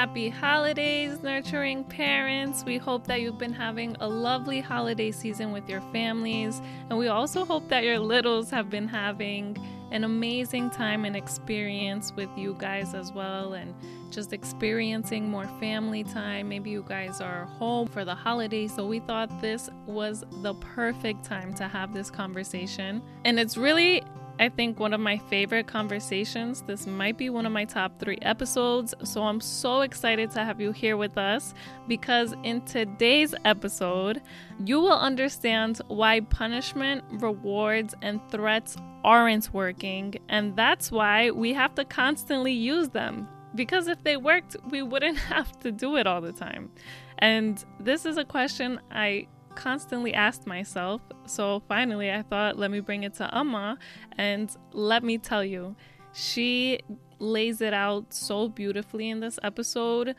Happy holidays, nurturing parents. We hope that you've been having a lovely holiday season with your families. And we also hope that your littles have been having an amazing time and experience with you guys as well. And just experiencing more family time. Maybe you guys are home for the holidays. So we thought this was the perfect time to have this conversation. And it's really I think one of my favorite conversations. This might be one of my top three episodes. So I'm so excited to have you here with us because in today's episode, you will understand why punishment, rewards, and threats aren't working. And that's why we have to constantly use them. Because if they worked, we wouldn't have to do it all the time. And this is a question I constantly asked myself. So finally, I thought, let me bring it to Amma. And let me tell you, she lays it out so beautifully in this episode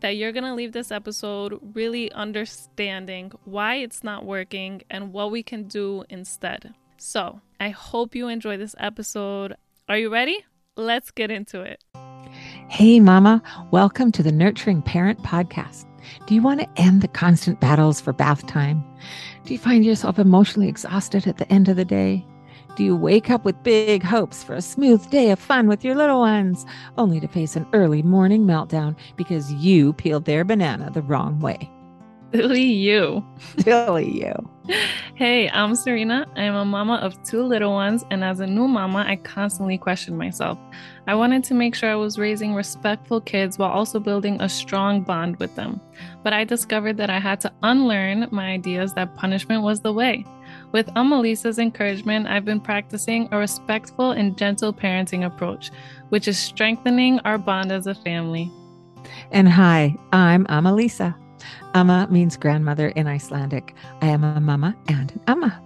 that you're going to leave this episode really understanding why it's not working and what we can do instead. So, I hope you enjoy this episode. Are you ready? Let's get into it. Hey, Mama. Welcome to the Nurturing Parent Podcast. Do you want to end the constant battles for bath time? Do you find yourself emotionally exhausted at the end of the day? Do you wake up with big hopes for a smooth day of fun with your little ones, only to face an early morning meltdown because you peeled their banana the wrong way? Silly you. Silly you. Hey, I'm Serena. I am a mama of two little ones, and as a new mama, I constantly question myself. I wanted to make sure I was raising respectful kids while also building a strong bond with them. But I discovered that I had to unlearn my ideas that punishment was the way. With Amalisa's encouragement, I've been practicing a respectful and gentle parenting approach, which is strengthening our bond as a family. And hi, I'm Amalisa. Amma means grandmother in Icelandic. I am a mama and an Amma.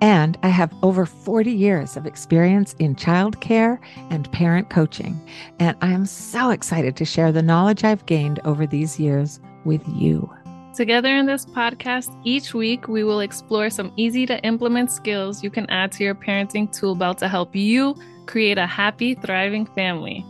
And I have over 40 years of experience in childcare and parent coaching. And I am so excited to share the knowledge I've gained over these years with you. Together in this podcast, each week we will explore some easy to implement skills you can add to your parenting tool belt to help you create a happy, thriving family.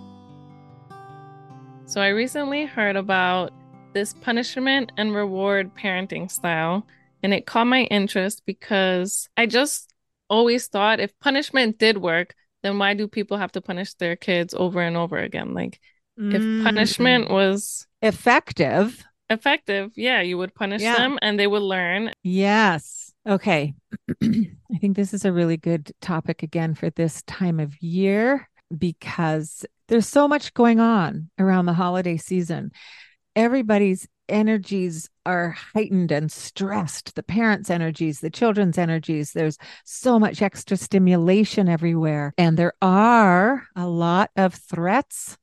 So, I recently heard about this punishment and reward parenting style and it caught my interest because I just always thought if punishment did work, then why do people have to punish their kids over and over again? Like mm. if punishment was effective, effective, yeah, you would punish yeah. them and they would learn. Yes. Okay. I think this is a really good topic again for this time of year because there's so much going on around the holiday season. Everybody's energies are heightened and stressed. The parents energies the children's energies there's so much extra stimulation everywhere. And there are a lot of threats.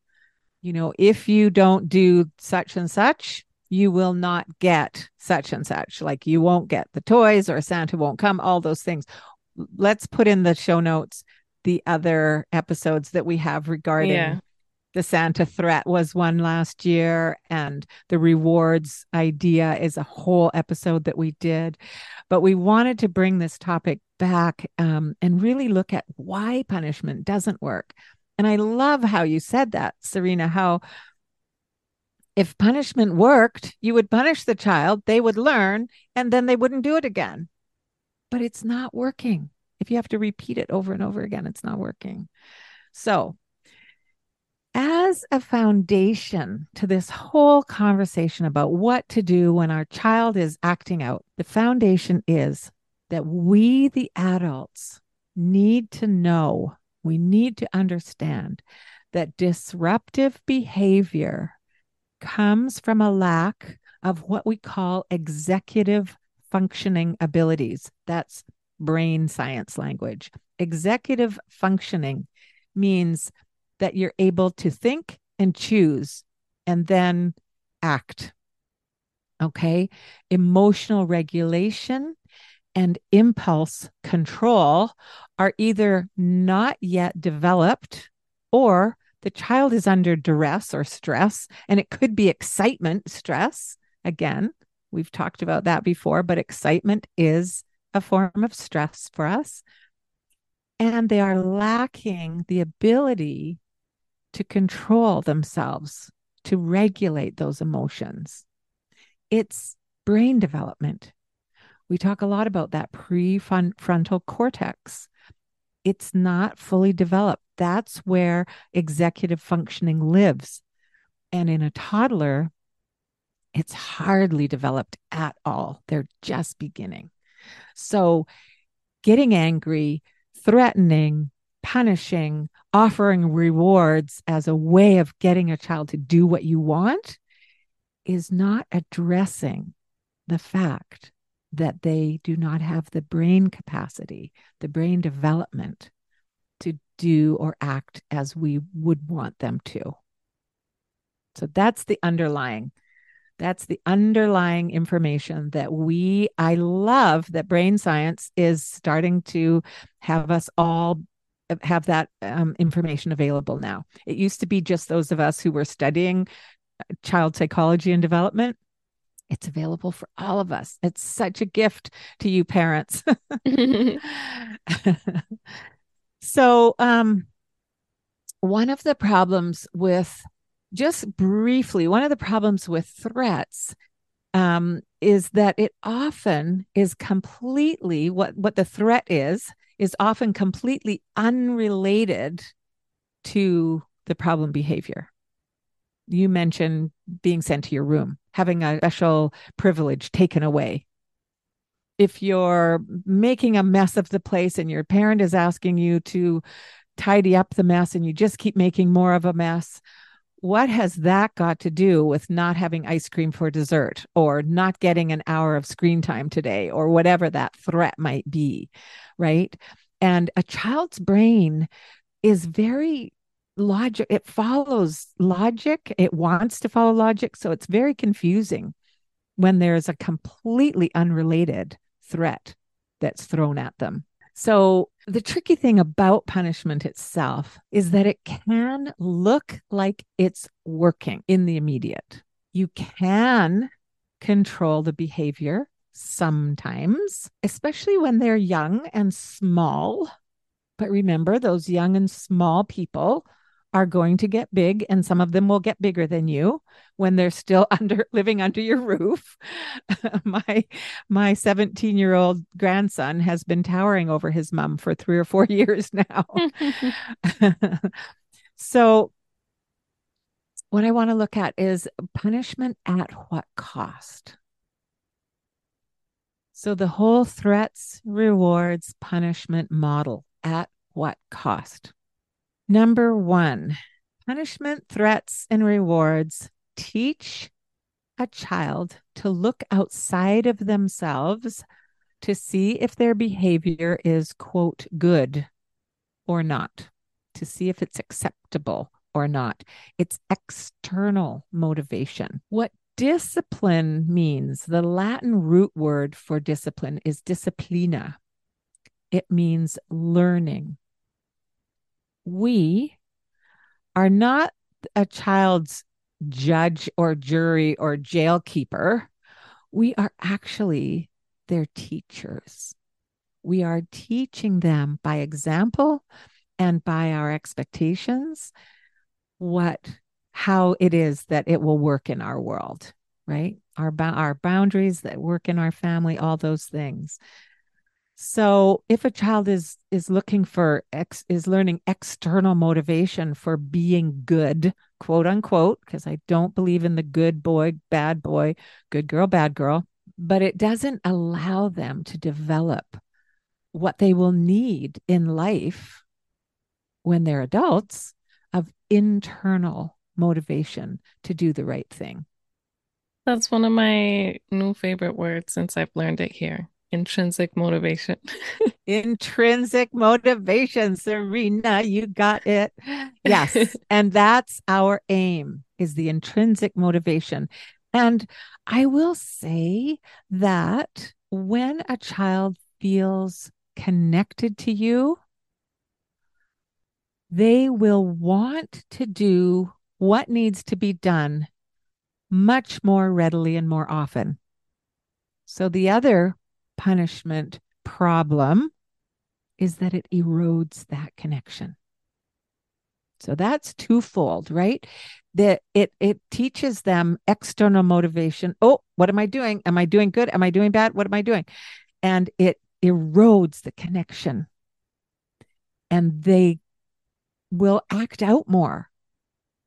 You know if you don't do such and such you will not get such and such. Like you won't get the toys or santa won't come all those things. Let's put in the show notes the other episodes that we have regarding yeah the Santa threat was one last year, and the rewards idea is a whole episode that we did. But we wanted to bring this topic back um, and really look at why punishment doesn't work. And I love how you said that, Serena, how if punishment worked, you would punish the child, they would learn, and then they wouldn't do it again. But it's not working. If you have to repeat it over and over again, it's not working. So as a foundation to this whole conversation about what to do when our child is acting out, the foundation is that we, the adults, need to know, we need to understand that disruptive behavior comes from a lack of what we call executive functioning abilities. That's brain science language. Executive functioning means that you're able to think and choose and then act. Okay. Emotional regulation and impulse control are either not yet developed or the child is under duress or stress. And it could be excitement, stress. Again, we've talked about that before, but excitement is a form of stress for us. And they are lacking the ability to control themselves to regulate those emotions. It's brain development. We talk a lot about that prefrontal cortex. It's not fully developed. That's where executive functioning lives. And in a toddler, it's hardly developed at all. They're just beginning. So, getting angry, threatening, punishing, offering rewards as a way of getting a child to do what you want is not addressing the fact that they do not have the brain capacity, the brain development to do or act as we would want them to. So that's the underlying that's the underlying information that we, I love that brain science is starting to have us all have that um, information available now. It used to be just those of us who were studying uh, child psychology and development. It's available for all of us. It's such a gift to you parents. so, um, one of the problems with just briefly, one of the problems with threats um, is that it often is completely what what the threat is is often completely unrelated to the problem behavior. You mentioned being sent to your room, having a special privilege taken away. If you're making a mess of the place and your parent is asking you to tidy up the mess and you just keep making more of a mess, what has that got to do with not having ice cream for dessert or not getting an hour of screen time today or whatever that threat might be? Right. And a child's brain is very logic, it follows logic, it wants to follow logic. So it's very confusing when there's a completely unrelated threat that's thrown at them. So, the tricky thing about punishment itself is that it can look like it's working in the immediate. You can control the behavior sometimes, especially when they're young and small. But remember, those young and small people are going to get big and some of them will get bigger than you when they're still under living under your roof. My my 17 year old grandson has been towering over his mom for 3 or 4 years now. So what i want to look at is punishment at what cost? So the whole threats rewards punishment model at what cost Number one, punishment, threats, and rewards teach a child to look outside of themselves to see if their behavior is, quote, good or not, to see if it's acceptable or not. It's external motivation. What discipline means, the Latin root word for discipline is disciplina. It means learning, we are not a child's judge or jury or jail keeper. We are actually their teachers. We are teaching them by example and by our expectations what how it is that it will work in our world, right? Our our boundaries that work in our family, all those things. So if a child is is looking for ex is learning external motivation for being good, quote unquote, because I don't believe in the good boy, bad boy, good girl, bad girl, but it doesn't allow them to develop what they will need in life when they're adults of internal motivation to do the right thing. That's one of my new favorite words since I've learned it here intrinsic motivation. intrinsic motivation, Serena, you got it. Yes. and that's our aim is the intrinsic motivation. And I will say that when a child feels connected to you, they will want to do what needs to be done much more readily and more often. So the other punishment problem is that it erodes that connection. So that's twofold, right? that it it teaches them external motivation. Oh what am i doing? Am i doing good? Am i doing bad? What am i doing? And it erodes the connection. And they will act out more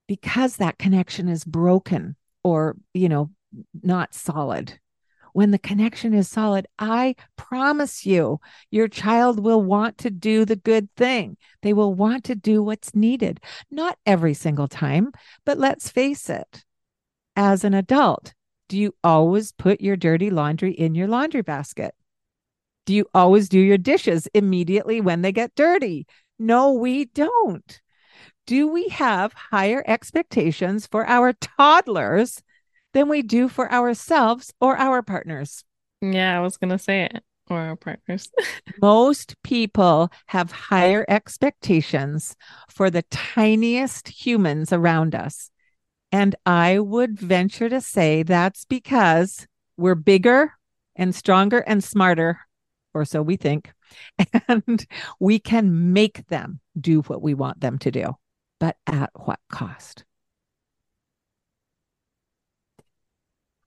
because that connection is broken or you know not solid when the connection is solid, I promise you, your child will want to do the good thing. They will want to do what's needed. Not every single time, but let's face it, as an adult, do you always put your dirty laundry in your laundry basket? Do you always do your dishes immediately when they get dirty? No, we don't. Do we have higher expectations for our toddlers than we do for ourselves or our partners. Yeah, I was going to say it. Or our partners. Most people have higher expectations for the tiniest humans around us. And I would venture to say that's because we're bigger and stronger and smarter, or so we think. And we can make them do what we want them to do. But at what cost?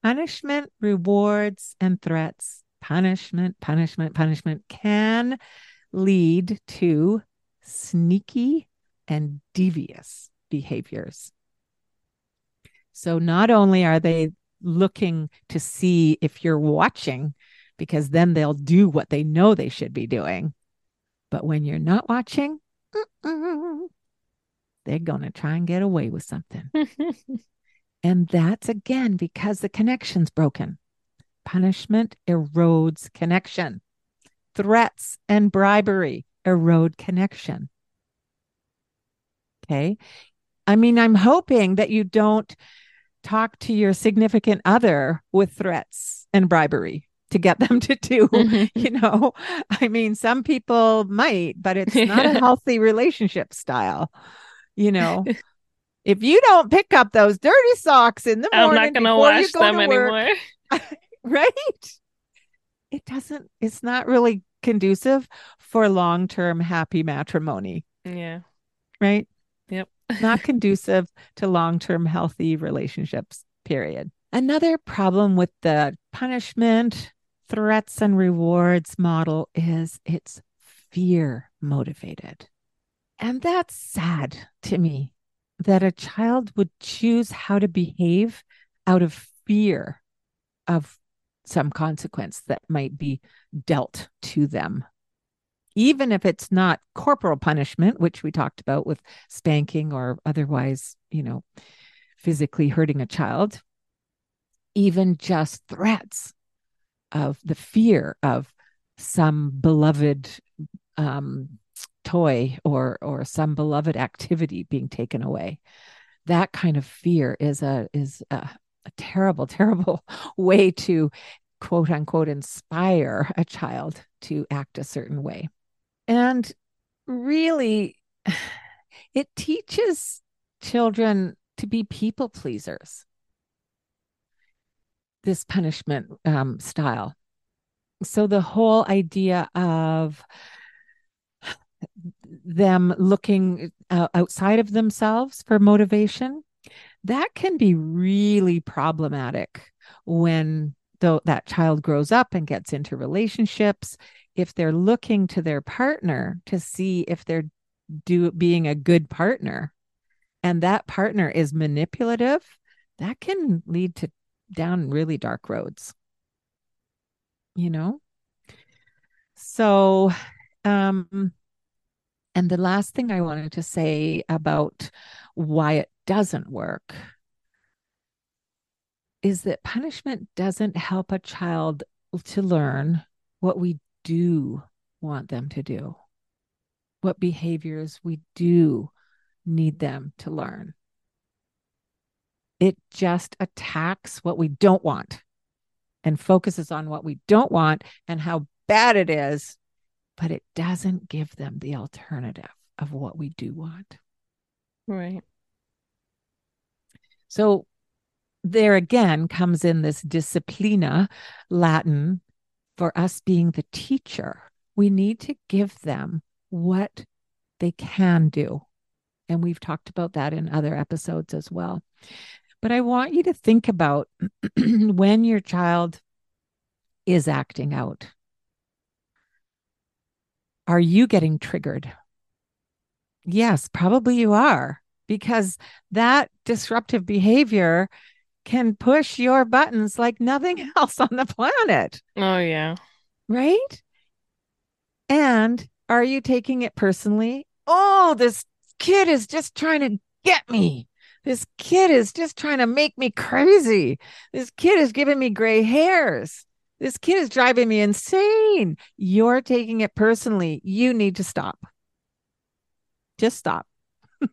Punishment, rewards, and threats, punishment, punishment, punishment can lead to sneaky and devious behaviors. So not only are they looking to see if you're watching, because then they'll do what they know they should be doing. But when you're not watching, they're going to try and get away with something. And that's again because the connection's broken. Punishment erodes connection. Threats and bribery erode connection. Okay. I mean, I'm hoping that you don't talk to your significant other with threats and bribery to get them to do, mm-hmm. you know. I mean, some people might, but it's not a healthy relationship style, you know. if you don't pick up those dirty socks in the morning, I'm not going to wash them anymore. right? It doesn't, it's not really conducive for long term happy matrimony. Yeah. Right? Yep. not conducive to long term healthy relationships, period. Another problem with the punishment, threats, and rewards model is it's fear motivated. And that's sad to me that a child would choose how to behave out of fear of some consequence that might be dealt to them. Even if it's not corporal punishment, which we talked about with spanking or otherwise, you know, physically hurting a child, even just threats of the fear of some beloved um, toy or or some beloved activity being taken away. That kind of fear is a is a, a terrible terrible way to quote unquote inspire a child to act a certain way. And really it teaches children to be people pleasers. This punishment um, style. So the whole idea of them looking uh, outside of themselves for motivation, that can be really problematic when that child grows up and gets into relationships. If they're looking to their partner to see if they're do being a good partner and that partner is manipulative that can lead to down really dark roads. You know? So um and the last thing I wanted to say about why it doesn't work is that punishment doesn't help a child to learn what we do want them to do, what behaviors we do need them to learn. It just attacks what we don't want and focuses on what we don't want and how bad it is but it doesn't give them the alternative of what we do want. Right. So there again comes in this disciplina, Latin, for us being the teacher. We need to give them what they can do And we've talked about that in other episodes as well. But I want you to think about when your child is acting out. Are you getting triggered? Yes, probably you are, because that disruptive behavior can push your buttons like nothing else on the planet. Oh, yeah. Right? And are you taking it personally? Oh, this kid is just trying to get me. This kid is just trying to make me crazy. This kid is giving me gray hairs. This kid is driving me insane. You're taking it personally. You need to stop. Just stop.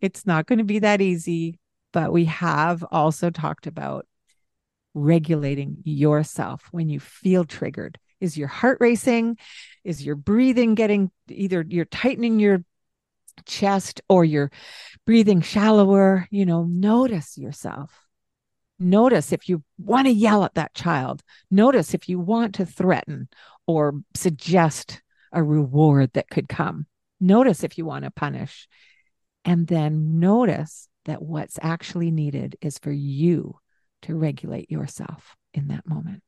it's not going to be that easy, but we have also talked about regulating yourself when you feel triggered. Is your heart racing? Is your breathing getting either you're tightening your chest or you're breathing shallower? You know, notice yourself. Notice if you want to yell at that child. Notice if you want to threaten or suggest a reward that could come. Notice if you want to punish. And then notice that what's actually needed is for you to regulate yourself in that moment.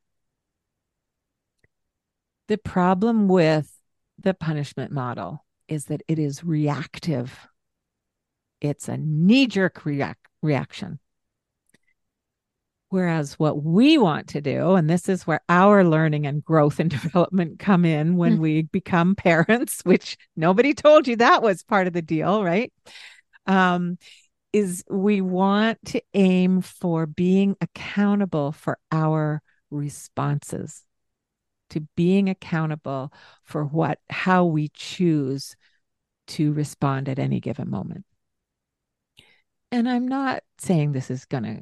The problem with the punishment model is that it is reactive, it's a knee jerk react- reaction. Whereas what we want to do, and this is where our learning and growth and development come in when mm. we become parents, which nobody told you that was part of the deal, right? Um, is we want to aim for being accountable for our responses to being accountable for what how we choose to respond at any given moment and i'm not saying this is going to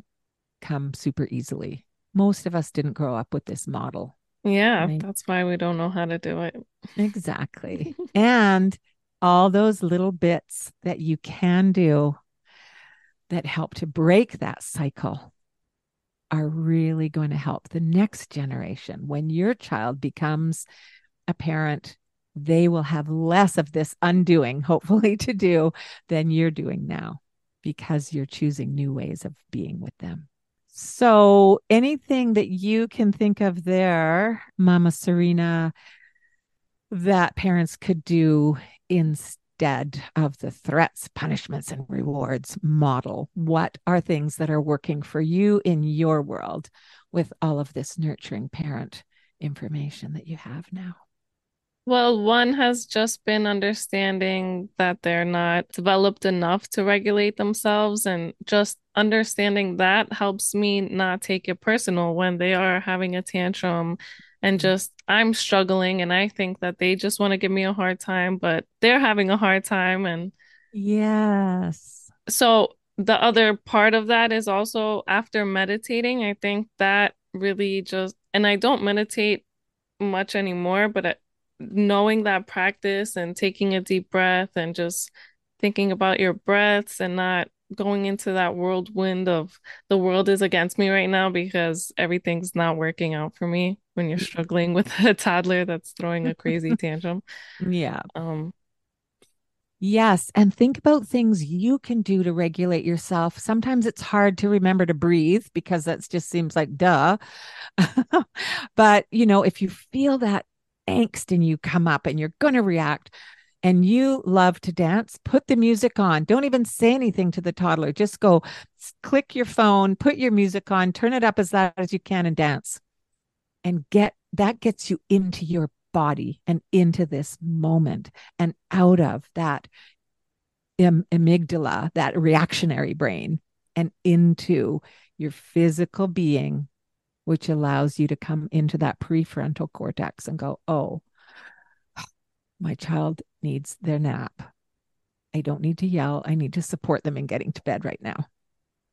come super easily most of us didn't grow up with this model yeah right? that's why we don't know how to do it exactly and all those little bits that you can do that help to break that cycle are really going to help the next generation. When your child becomes a parent, they will have less of this undoing, hopefully, to do than you're doing now because you're choosing new ways of being with them. So, anything that you can think of there, Mama Serena, that parents could do instead of the threats, punishments, and rewards model? What are things that are working for you in your world with all of this nurturing parent information that you have now? Well, one has just been understanding that they're not developed enough to regulate themselves. And just understanding that helps me not take it personal when they are having a tantrum and mm-hmm. just I'm struggling and I think that they just want to give me a hard time, but they're having a hard time and yes. So the other part of that is also after meditating, I think that really just and I don't meditate much anymore, but knowing that practice and taking a deep breath and just thinking about your breaths and not going into that whirlwind of the world is against me right now because everything's not working out for me when you're struggling with a toddler that's throwing a crazy tantrum. Yeah. Um Yes, and think about things you can do to regulate yourself. Sometimes it's hard to remember to breathe because that just seems like duh. but, you know, if you feel that angst in you come up and you're going to react, and you love to dance, put the music on. Don't even say anything to the toddler. Just go click your phone, put your music on, turn it up as loud as you can and dance. And get that gets you into your body and into this moment and out of that amygdala, that reactionary brain, and into your physical being, which allows you to come into that prefrontal cortex and go, oh, my child needs their nap. I don't need to yell. I need to support them in getting to bed right now.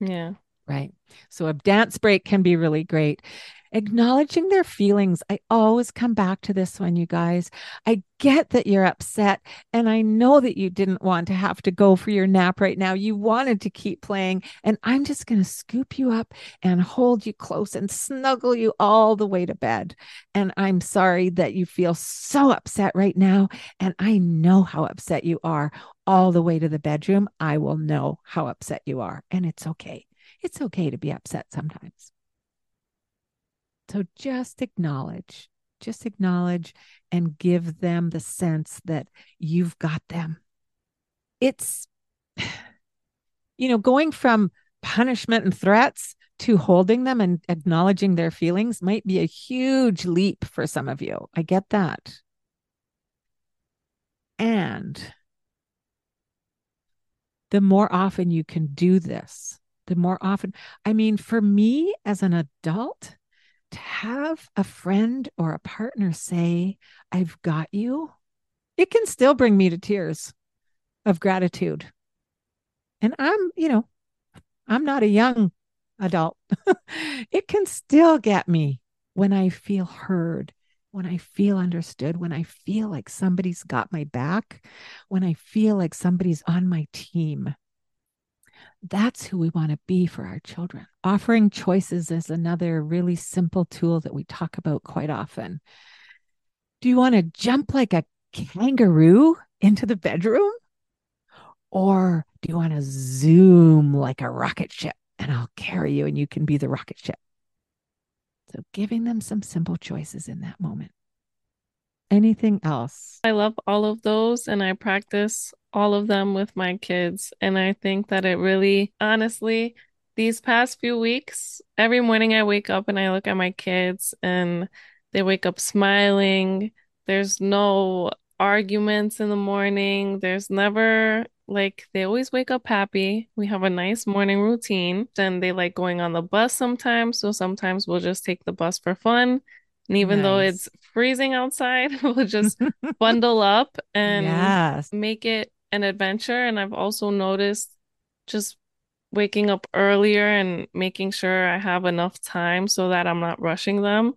Yeah. Right. So a dance break can be really great. Acknowledging their feelings. I always come back to this one, you guys. I get that you're upset, and I know that you didn't want to have to go for your nap right now. You wanted to keep playing, and I'm just going to scoop you up and hold you close and snuggle you all the way to bed. And I'm sorry that you feel so upset right now. And I know how upset you are all the way to the bedroom. I will know how upset you are, and it's okay. It's okay to be upset sometimes. So just acknowledge, just acknowledge and give them the sense that you've got them. It's, you know, going from punishment and threats to holding them and acknowledging their feelings might be a huge leap for some of you. I get that. And the more often you can do this, the more often, I mean, for me as an adult, to have a friend or a partner say, I've got you, it can still bring me to tears of gratitude. And I'm, you know, I'm not a young adult. it can still get me when I feel heard, when I feel understood, when I feel like somebody's got my back, when I feel like somebody's on my team. That's who we want to be for our children. Offering choices is another really simple tool that we talk about quite often. Do you want to jump like a kangaroo into the bedroom? Or do you want to zoom like a rocket ship and I'll carry you and you can be the rocket ship? So, giving them some simple choices in that moment. Anything else? I love all of those and I practice all of them with my kids. And I think that it really, honestly, these past few weeks, every morning I wake up and I look at my kids and they wake up smiling. There's no arguments in the morning. There's never like they always wake up happy. We have a nice morning routine. Then they like going on the bus sometimes. So sometimes we'll just take the bus for fun. And even nice. though it's freezing outside, we'll just bundle up and yes. make it an adventure. And I've also noticed just waking up earlier and making sure I have enough time so that I'm not rushing them.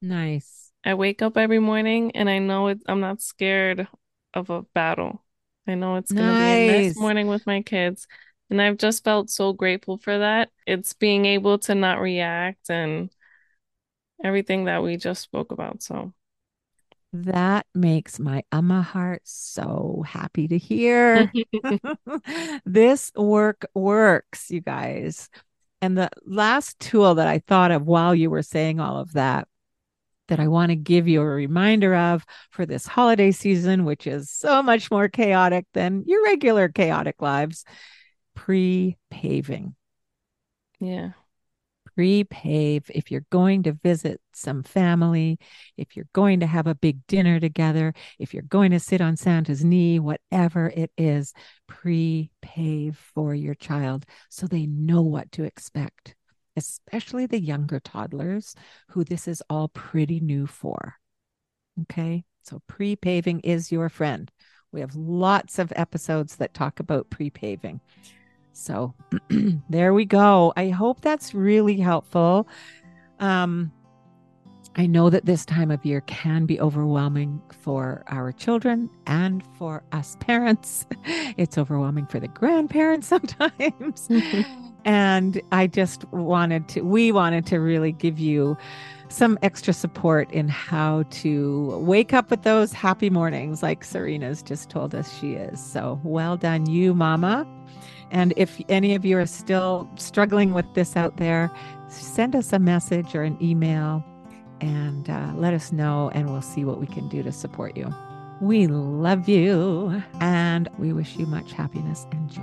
Nice. I wake up every morning and I know it, I'm not scared of a battle. I know it's going to nice. be a nice morning with my kids. And I've just felt so grateful for that. It's being able to not react and everything that we just spoke about. So that makes my Amma heart so happy to hear. this work works, you guys. And the last tool that I thought of while you were saying all of that, that I want to give you a reminder of for this holiday season, which is so much more chaotic than your regular chaotic lives pre paving. Yeah pre-pave if you're going to visit some family if you're going to have a big dinner together if you're going to sit on santa's knee whatever it is pre-pave for your child so they know what to expect especially the younger toddlers who this is all pretty new for okay? So pre-paving is your friend. We have lots of episodes that talk about pre-paving so there we go. I hope that's really helpful. Um, I know that this time of year can be overwhelming for our children and for us parents. It's overwhelming for the grandparents sometimes. and I just wanted to, we wanted to really give you some extra support in how to wake up with those happy mornings, like Serena's just told us she is. So well done, you, Mama. And if any of you are still struggling with this out there, send us a message or an email and uh, let us know, and we'll see what we can do to support you. We love you and we wish you much happiness and joy.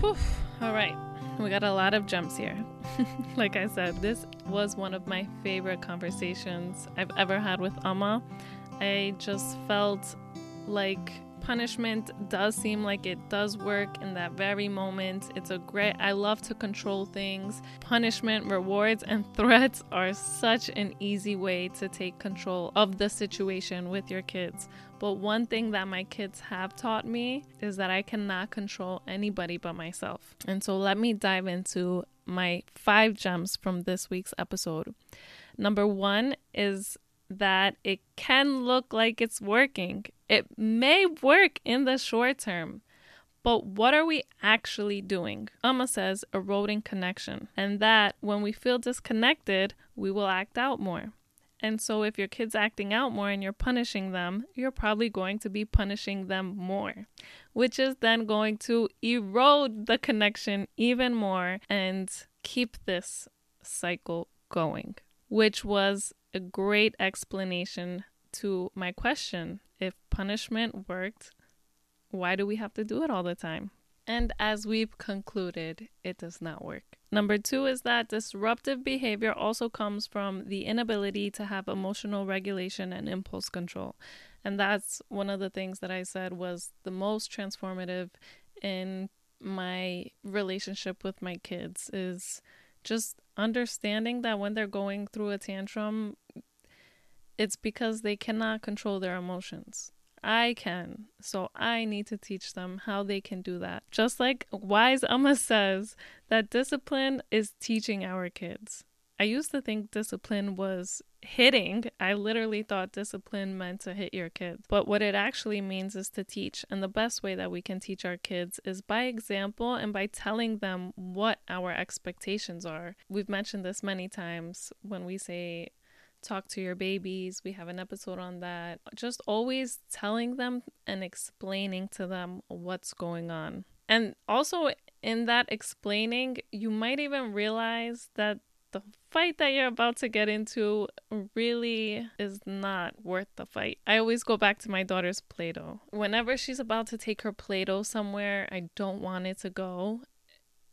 Whew. All right. We got a lot of jumps here. like I said, this was one of my favorite conversations I've ever had with Amma. I just felt like punishment does seem like it does work in that very moment. It's a great, I love to control things. Punishment, rewards, and threats are such an easy way to take control of the situation with your kids. But one thing that my kids have taught me is that I cannot control anybody but myself. And so let me dive into my five gems from this week's episode. Number one is that it can look like it's working. It may work in the short term, but what are we actually doing? Amma says eroding connection, and that when we feel disconnected, we will act out more. And so, if your kid's acting out more and you're punishing them, you're probably going to be punishing them more, which is then going to erode the connection even more and keep this cycle going, which was a great explanation to my question. If punishment worked, why do we have to do it all the time? And as we've concluded, it does not work. Number two is that disruptive behavior also comes from the inability to have emotional regulation and impulse control. And that's one of the things that I said was the most transformative in my relationship with my kids is just understanding that when they're going through a tantrum, it's because they cannot control their emotions. I can. So I need to teach them how they can do that. Just like Wise Amma says that discipline is teaching our kids. I used to think discipline was hitting. I literally thought discipline meant to hit your kids. But what it actually means is to teach. And the best way that we can teach our kids is by example and by telling them what our expectations are. We've mentioned this many times when we say talk to your babies. We have an episode on that. Just always telling them and explaining to them what's going on. And also, in that explaining, you might even realize that the fight that you're about to get into really is not worth the fight. I always go back to my daughter's Play Doh. Whenever she's about to take her Play Doh somewhere, I don't want it to go.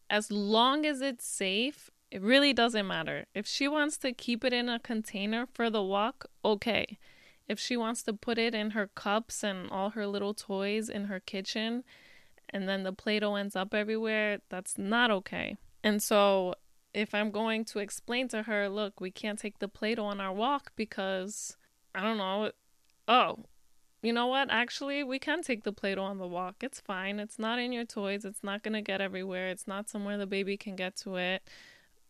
As long as it's safe it really doesn't matter. If she wants to keep it in a container for the walk, okay. If she wants to put it in her cups and all her little toys in her kitchen, and then the Play Doh ends up everywhere, that's not okay. And so, if I'm going to explain to her, look, we can't take the Play Doh on our walk because, I don't know, oh, you know what? Actually, we can take the Play Doh on the walk. It's fine. It's not in your toys. It's not going to get everywhere. It's not somewhere the baby can get to it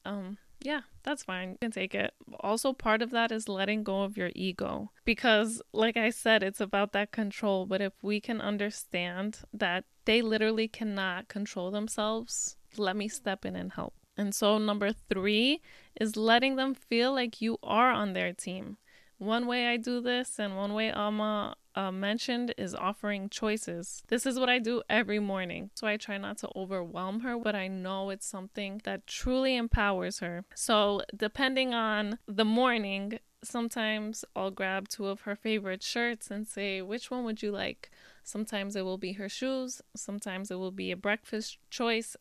um yeah, that's fine. You can take it. Also, part of that is letting go of your ego because, like I said, it's about that control. But if we can understand that they literally cannot control themselves, let me step in and help. And so, number three is letting them feel like you are on their team. One way I do this, and one way Amma uh, mentioned is offering choices. This is what I do every morning. So I try not to overwhelm her, but I know it's something that truly empowers her. So, depending on the morning, sometimes I'll grab two of her favorite shirts and say, which one would you like? Sometimes it will be her shoes, sometimes it will be a breakfast choice.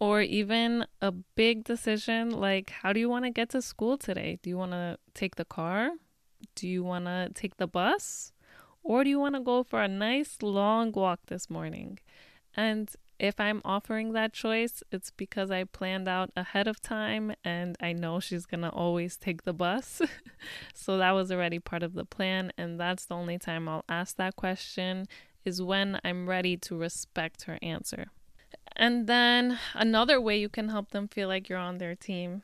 Or even a big decision like, how do you want to get to school today? Do you want to take the car? Do you want to take the bus? Or do you want to go for a nice long walk this morning? And if I'm offering that choice, it's because I planned out ahead of time and I know she's going to always take the bus. so that was already part of the plan. And that's the only time I'll ask that question is when I'm ready to respect her answer. And then another way you can help them feel like you're on their team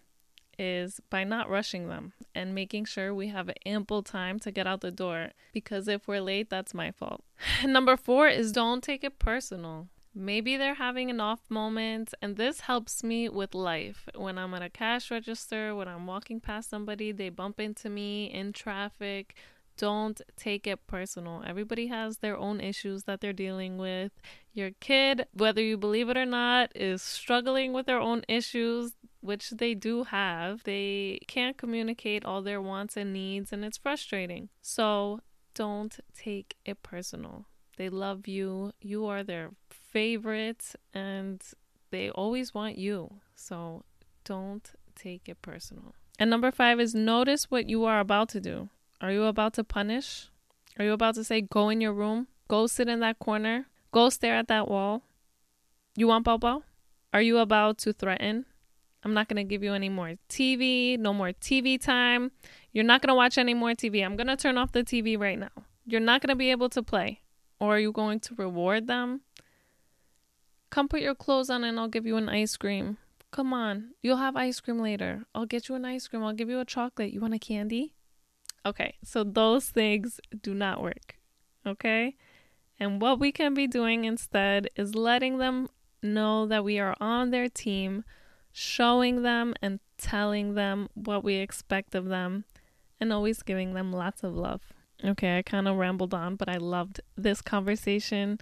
is by not rushing them and making sure we have ample time to get out the door because if we're late, that's my fault. Number four is don't take it personal. Maybe they're having an off moment, and this helps me with life. When I'm at a cash register, when I'm walking past somebody, they bump into me in traffic. Don't take it personal. Everybody has their own issues that they're dealing with. Your kid, whether you believe it or not, is struggling with their own issues which they do have, they can't communicate all their wants and needs, and it's frustrating. So don't take it personal. They love you, you are their favorite, and they always want you. So don't take it personal. And number five is notice what you are about to do. Are you about to punish? Are you about to say, go in your room? Go sit in that corner? Go stare at that wall? You want Bobo? Are you about to threaten? I'm not going to give you any more TV, no more TV time. You're not going to watch any more TV. I'm going to turn off the TV right now. You're not going to be able to play. Or are you going to reward them? Come put your clothes on and I'll give you an ice cream. Come on, you'll have ice cream later. I'll get you an ice cream. I'll give you a chocolate. You want a candy? Okay, so those things do not work. Okay? And what we can be doing instead is letting them know that we are on their team, showing them and telling them what we expect of them, and always giving them lots of love. Okay, I kind of rambled on, but I loved this conversation.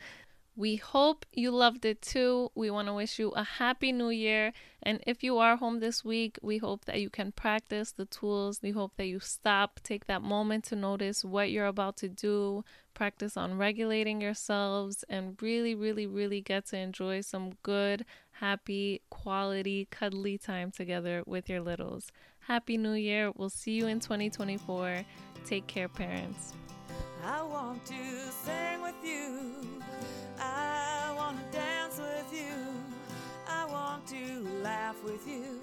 We hope you loved it too. We want to wish you a happy new year. And if you are home this week, we hope that you can practice the tools. We hope that you stop, take that moment to notice what you're about to do, practice on regulating yourselves, and really, really, really get to enjoy some good, happy, quality, cuddly time together with your littles. Happy New Year. We'll see you in 2024. Take care, parents. I want to sing with you. I want to dance with you. I want to laugh with you.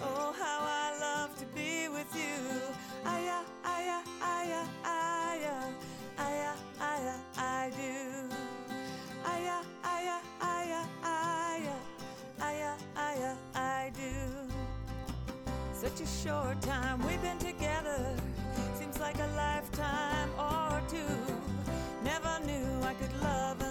Oh, how I love to be with you. Aya, aya, aya, aya, aya, aya, I do. Aya, aya, aya, aya, aya, aya, I do. Such a short time we've been together. Seems like a lifetime or two. Never knew I could love